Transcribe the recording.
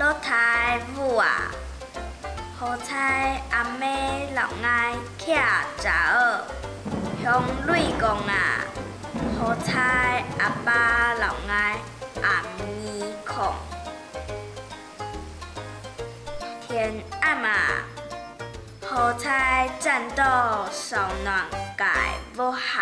老太母啊，好彩阿妹老爱徛查儿，向瑞公啊，好彩阿爸老爱暗暝空。天暗啊，好彩战斗受难界无下，